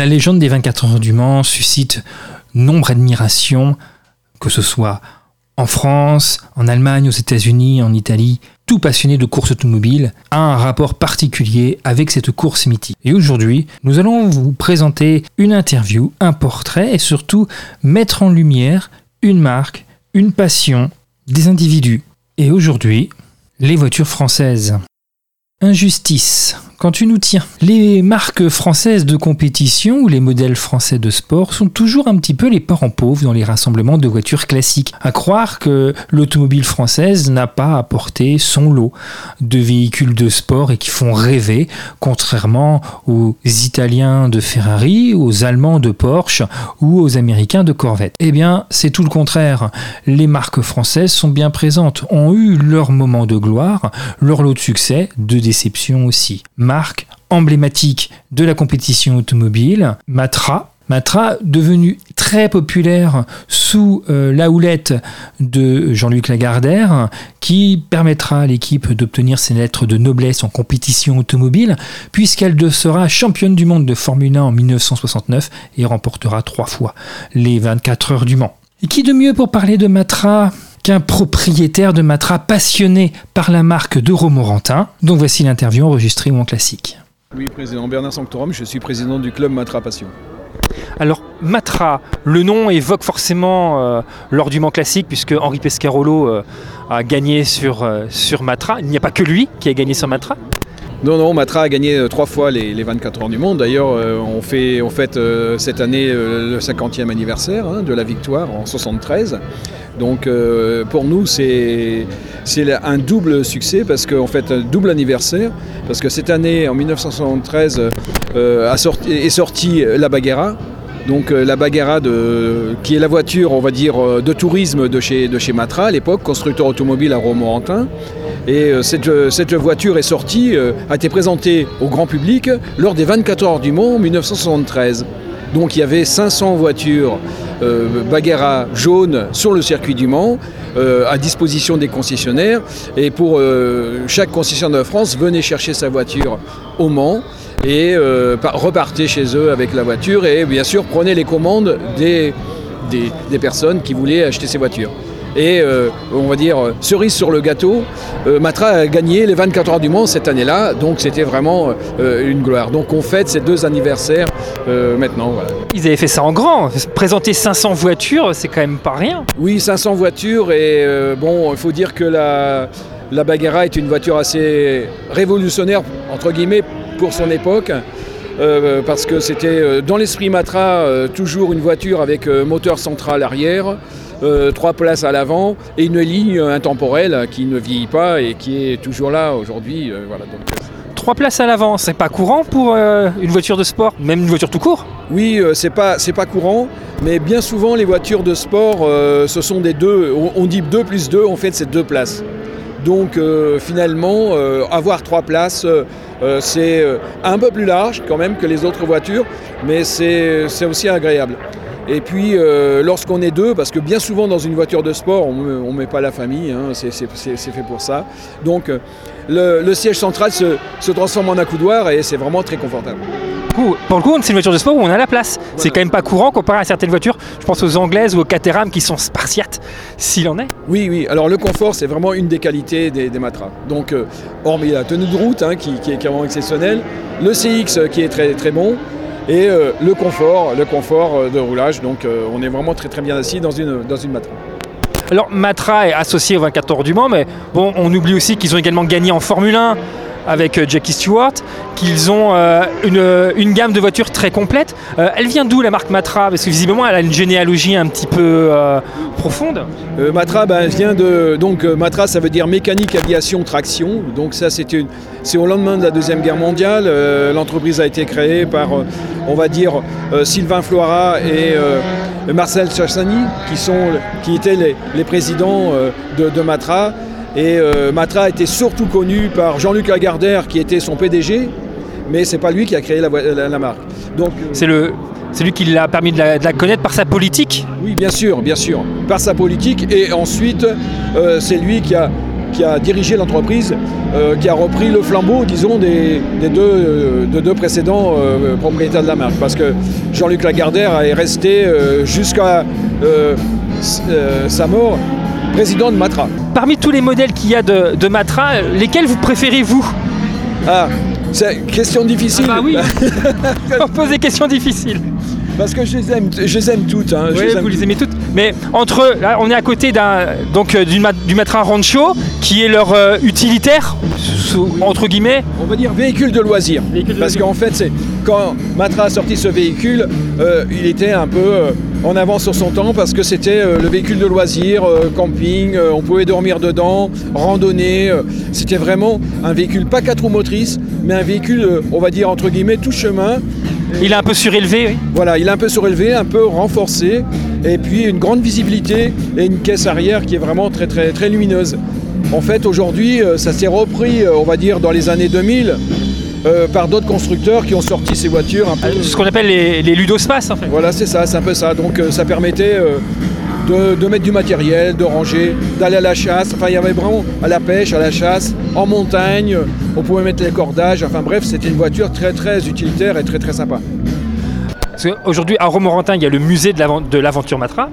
La légende des 24 heures du Mans suscite nombre d'admiration, que ce soit en France, en Allemagne, aux États-Unis, en Italie. Tout passionné de course automobile a un rapport particulier avec cette course mythique. Et aujourd'hui, nous allons vous présenter une interview, un portrait et surtout mettre en lumière une marque, une passion, des individus. Et aujourd'hui, les voitures françaises. Injustice. Quand tu nous tiens, les marques françaises de compétition ou les modèles français de sport sont toujours un petit peu les parents pauvres dans les rassemblements de voitures classiques. À croire que l'automobile française n'a pas apporté son lot de véhicules de sport et qui font rêver, contrairement aux Italiens de Ferrari, aux Allemands de Porsche ou aux Américains de Corvette. Eh bien, c'est tout le contraire. Les marques françaises sont bien présentes, ont eu leur moment de gloire, leur lot de succès, de déception aussi emblématique de la compétition automobile, Matra. Matra, devenu très populaire sous euh, la houlette de Jean-Luc Lagardère, qui permettra à l'équipe d'obtenir ses lettres de noblesse en compétition automobile, puisqu'elle sera championne du monde de Formule 1 en 1969 et remportera trois fois les 24 heures du Mans. Et qui de mieux pour parler de Matra? Qu'un propriétaire de Matra passionné par la marque de Romorantin. Donc voici l'interview enregistrée en classique. Oui, président Bernard Sanctorum, je suis président du club Matra Passion. Alors Matra, le nom évoque forcément euh, lors du Mans classique puisque Henri Pescarolo euh, a gagné sur, euh, sur Matra. Il n'y a pas que lui qui a gagné sur Matra. Non, non, Matra a gagné trois fois les, 24 heures du monde. D'ailleurs, on, fait, fête cette année le 50e anniversaire hein, de la victoire en 73. Donc euh, pour nous, c'est un double succès parce qu'en fait, un double anniversaire. Parce que cette année, en 1973, euh, est sortie la Baguera. Donc euh, la Baguera, qui est la voiture, on va dire, de tourisme de chez, de chez Matra à l'époque, constructeur automobile à Romorantin. Et cette, cette, voiture est sortie, a été présentée au grand public lors des 24 heures du Mont en 1973. Donc il y avait 500 voitures euh, Baguera jaunes sur le circuit du Mans euh, à disposition des concessionnaires. Et pour euh, chaque concessionnaire de France, venait chercher sa voiture au Mans et repartait chez eux avec la voiture et bien sûr prenait les commandes des, des personnes qui voulaient acheter ces voitures. Et euh, on va dire, cerise sur le gâteau, euh, Matra a gagné les 24 heures du Mans cette année-là, donc c'était vraiment euh, une gloire. Donc on fête ces deux anniversaires maintenant. Ils avaient fait ça en grand, présenter 500 voitures, c'est quand même pas rien. Oui, 500 voitures, et bon, il faut dire que la, la Baguera est une voiture assez révolutionnaire, entre guillemets, pour son époque. parce que c'était dans l'esprit Matra toujours une voiture avec moteur central arrière, euh, trois places à l'avant et une ligne intemporelle qui ne vieillit pas et qui est toujours là aujourd'hui. Euh, voilà, donc, euh, Trois places à l'avant, c'est pas courant pour une voiture de sport, même une voiture tout court? Oui, c'est pas, c'est pas courant, mais bien souvent les voitures de sport, ce sont des deux, on, dit deux plus deux, en fait c'est deux places. Donc finalement, avoir trois places, c'est un peu plus large quand même que les autres voitures, mais c'est aussi agréable. Et puis euh, lorsqu'on est deux, parce que bien souvent dans une voiture de sport, on ne met pas la famille, hein, c'est fait pour ça. Donc euh, le, siège central se, transforme en accoudoir et c'est vraiment très confortable. Pour le coup, c'est une voiture de sport où on a la place. C'est quand même pas courant comparé à certaines voitures. Je pense aux anglaises ou aux Caterham qui sont spartiates, s'il en est. Oui, oui. Alors le confort, c'est vraiment une des qualités des, des Matras. Donc, euh, hormis la tenue de route hein, qui, qui, est vraiment exceptionnelle, le CX qui est très, très bon, et euh, le confort, le confort euh, de roulage. Donc euh, on est vraiment très très bien assis dans une, dans une Matra. Alors Matra est associé au 24 heures du Mans, mais bon, on oublie aussi qu'ils ont également gagné en Formule 1 avec euh, Jackie Stewart, qu'ils ont euh, une, gamme de voitures très complète. Euh, elle vient d'où la marque Matra? Parce que visiblement elle a une généalogie un petit peu profonde. Matra ben, vient de. Donc Matra ça veut dire mécanique, aviation, traction. Donc ça c'est au lendemain de la Deuxième Guerre mondiale. L'entreprise a été créée par, on va dire, Sylvain Floira et Marcel Chassani, qui, sont, qui étaient les, présidents de Matra. Et euh, Matra était surtout connu par Jean-Luc Lagardère, qui était son PDG, mais c'est pas lui qui a créé la, marque. Donc c'est le c'est lui qui l'a permis de la, connaître par sa politique Oui, bien sûr, bien sûr. Par sa politique. Et ensuite, euh, c'est lui qui a qui a dirigé l'entreprise, euh, qui a repris le flambeau, disons, des, deux, euh, de deux précédents euh, propriétaires de la marque. Parce que Jean-Luc Lagardère est resté jusqu'à sa mort président de Matra. Parmi tous les modèles qu'il y a de, de Matra, lesquels vous préférez-vous Ah, c'est une question difficile. Ah bah oui, on pose des questions difficiles. Parce que je les aime, je les aime toutes. Hein. oui, vous les aimez toutes. Mais entre, là, on est à côté d'un, donc euh, du, du Matra Rancho, qui est leur euh, utilitaire, entre guillemets. On va dire véhicule de loisir. parce qu'en fait, c'est quand Matra a sorti ce véhicule, euh, il était un peu en avance sur son temps parce que c'était le véhicule de loisir, camping, on pouvait dormir dedans, randonnée. c'était vraiment un véhicule pas quatre roues motrices, mais un véhicule, on va dire entre guillemets, tout chemin il est un peu surélevé, oui. Voilà, il est un peu surélevé, un peu renforcé, et puis une grande visibilité et une caisse arrière qui est vraiment très très très lumineuse. En fait, aujourd'hui, euh, ça s'est repris, euh, on va dire, dans les années 2000. Euh, par d'autres constructeurs qui ont sorti ces voitures un peu. Ce qu'on appelle les, les ludospaces en fait. Voilà, c'est ça, c'est un peu ça. Donc ça permettait de, mettre du matériel, de ranger, d'aller à la chasse. Enfin, il y avait vraiment à la pêche, à la chasse, en montagne. On pouvait mettre les cordages. Enfin bref, c'était une voiture très très utilitaire et très très sympa. Aujourd'hui, à Romorantin, il y a le musée de l'aventure Matra.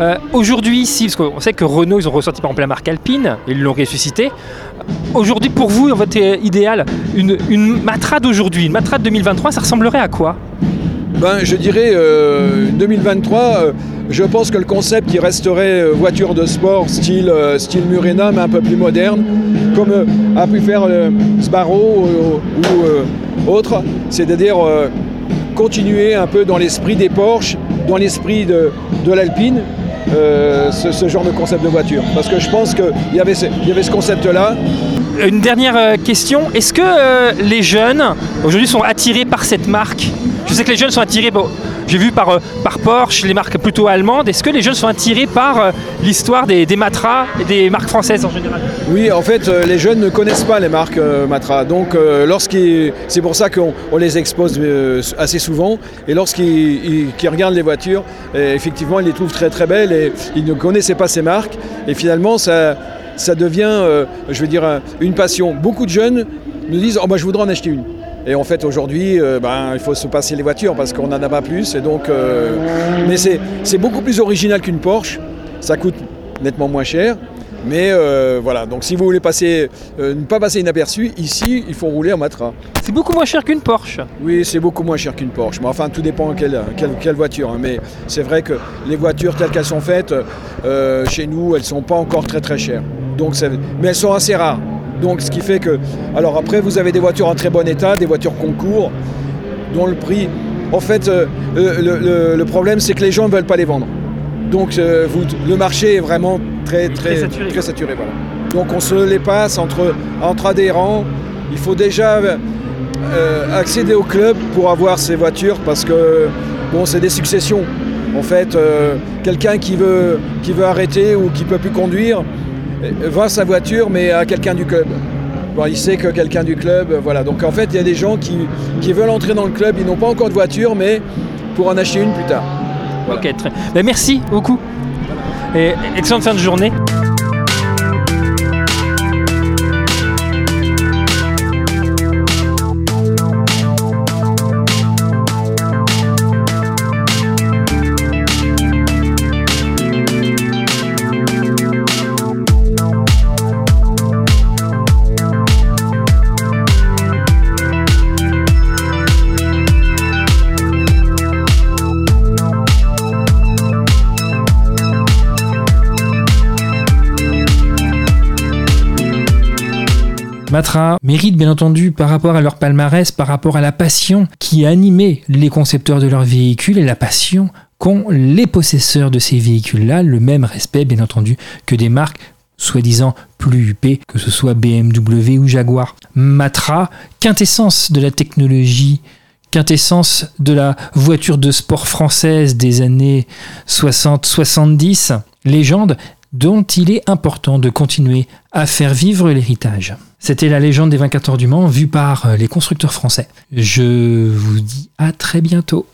Euh, aujourd'hui, ici, parce qu'on sait que Renault, ils ont ressorti par exemple la marque Alpine, ils l'ont ressuscité. Aujourd'hui, pour vous, votre idéal, une, Matra d'aujourd'hui, une Matra de 2023, ça ressemblerait à quoi? Ben, Je dirais 2023, euh, euh, je pense que le concept qui resterait voiture de sport style, style Murena, mais un peu plus moderne, comme a pu faire Sbarro ou autre, c'est-à-dire continuer un peu dans l'esprit des Porsche, dans l'esprit de, l'Alpine, ce, genre de concept de voiture. Parce que je pense qu'il y avait y avait ce concept-là. Une dernière question, est-ce que les jeunes aujourd'hui sont attirés par cette marque? Je sais que les jeunes sont attirés, j'ai vu par, euh, par Porsche, les marques plutôt allemandes. Est-ce que les jeunes sont attirés par euh, l'histoire des, des Matra et des marques françaises en général? Oui, en fait, euh, les jeunes ne connaissent pas les marques Matra. Donc, c'est pour ça qu'on les expose assez souvent. Et lorsqu'ils regardent les voitures, effectivement, ils les trouvent très très belles et ils ne connaissaient pas ces marques. Et finalement, ça, ça devient, je dire, une passion. Beaucoup de jeunes nous disent oh, bah, je voudrais en acheter une. Et en fait, aujourd'hui, euh, ben, il faut se passer les voitures parce qu'on n'en a pas plus. Et donc, euh, mais c'est beaucoup plus original qu'une Porsche. Ça coûte nettement moins cher. Mais euh, voilà, donc si vous voulez passer, ne pas passer inaperçu, ici, il faut rouler en Matra. C'est beaucoup moins cher qu'une Porsche. Oui, c'est beaucoup moins cher qu'une Porsche. Mais enfin, tout dépend quelle, quelle, voiture. Hein. Mais c'est vrai que les voitures telles qu'elles sont faites, chez nous, elles ne sont pas encore très très chères. Donc, mais elles sont assez rares. Donc ce qui fait que. Alors après, vous avez des voitures en très bon état, des voitures concours, dont le prix. En fait, euh, le, problème, c'est que les gens ne veulent pas les vendre. Donc euh, le marché est vraiment très, très, très saturé. voilà. Donc on se les passe entre, entre adhérents. Il faut déjà euh, accéder au club pour avoir ces voitures parce que bon, c'est des successions. En fait, quelqu'un qui veut, qui veut arrêter ou qui ne peut plus conduire, vend sa voiture, mais à quelqu'un du club. Bon, il sait que quelqu'un du club, euh, voilà. Donc en fait, il y a des gens qui, veulent entrer dans le club, ils n'ont pas encore de voiture, mais pour en acheter une plus tard. Ok, très. Ben, merci beaucoup. Et excellente fin de journée. Matra mérite bien entendu par rapport à leur palmarès, par rapport à la passion qui animait les concepteurs de leurs véhicules et la passion qu'ont les possesseurs de ces véhicules-là, le même respect bien entendu que des marques soi-disant plus huppées, que ce soit BMW ou Jaguar. Matra, quintessence de la technologie quintessence de la voiture de sport française des années 60-70, légende dont il est important de continuer à faire vivre l'héritage. C'était la légende des 24 heures du Mans vue par euh, les constructeurs français. Je vous dis à très bientôt.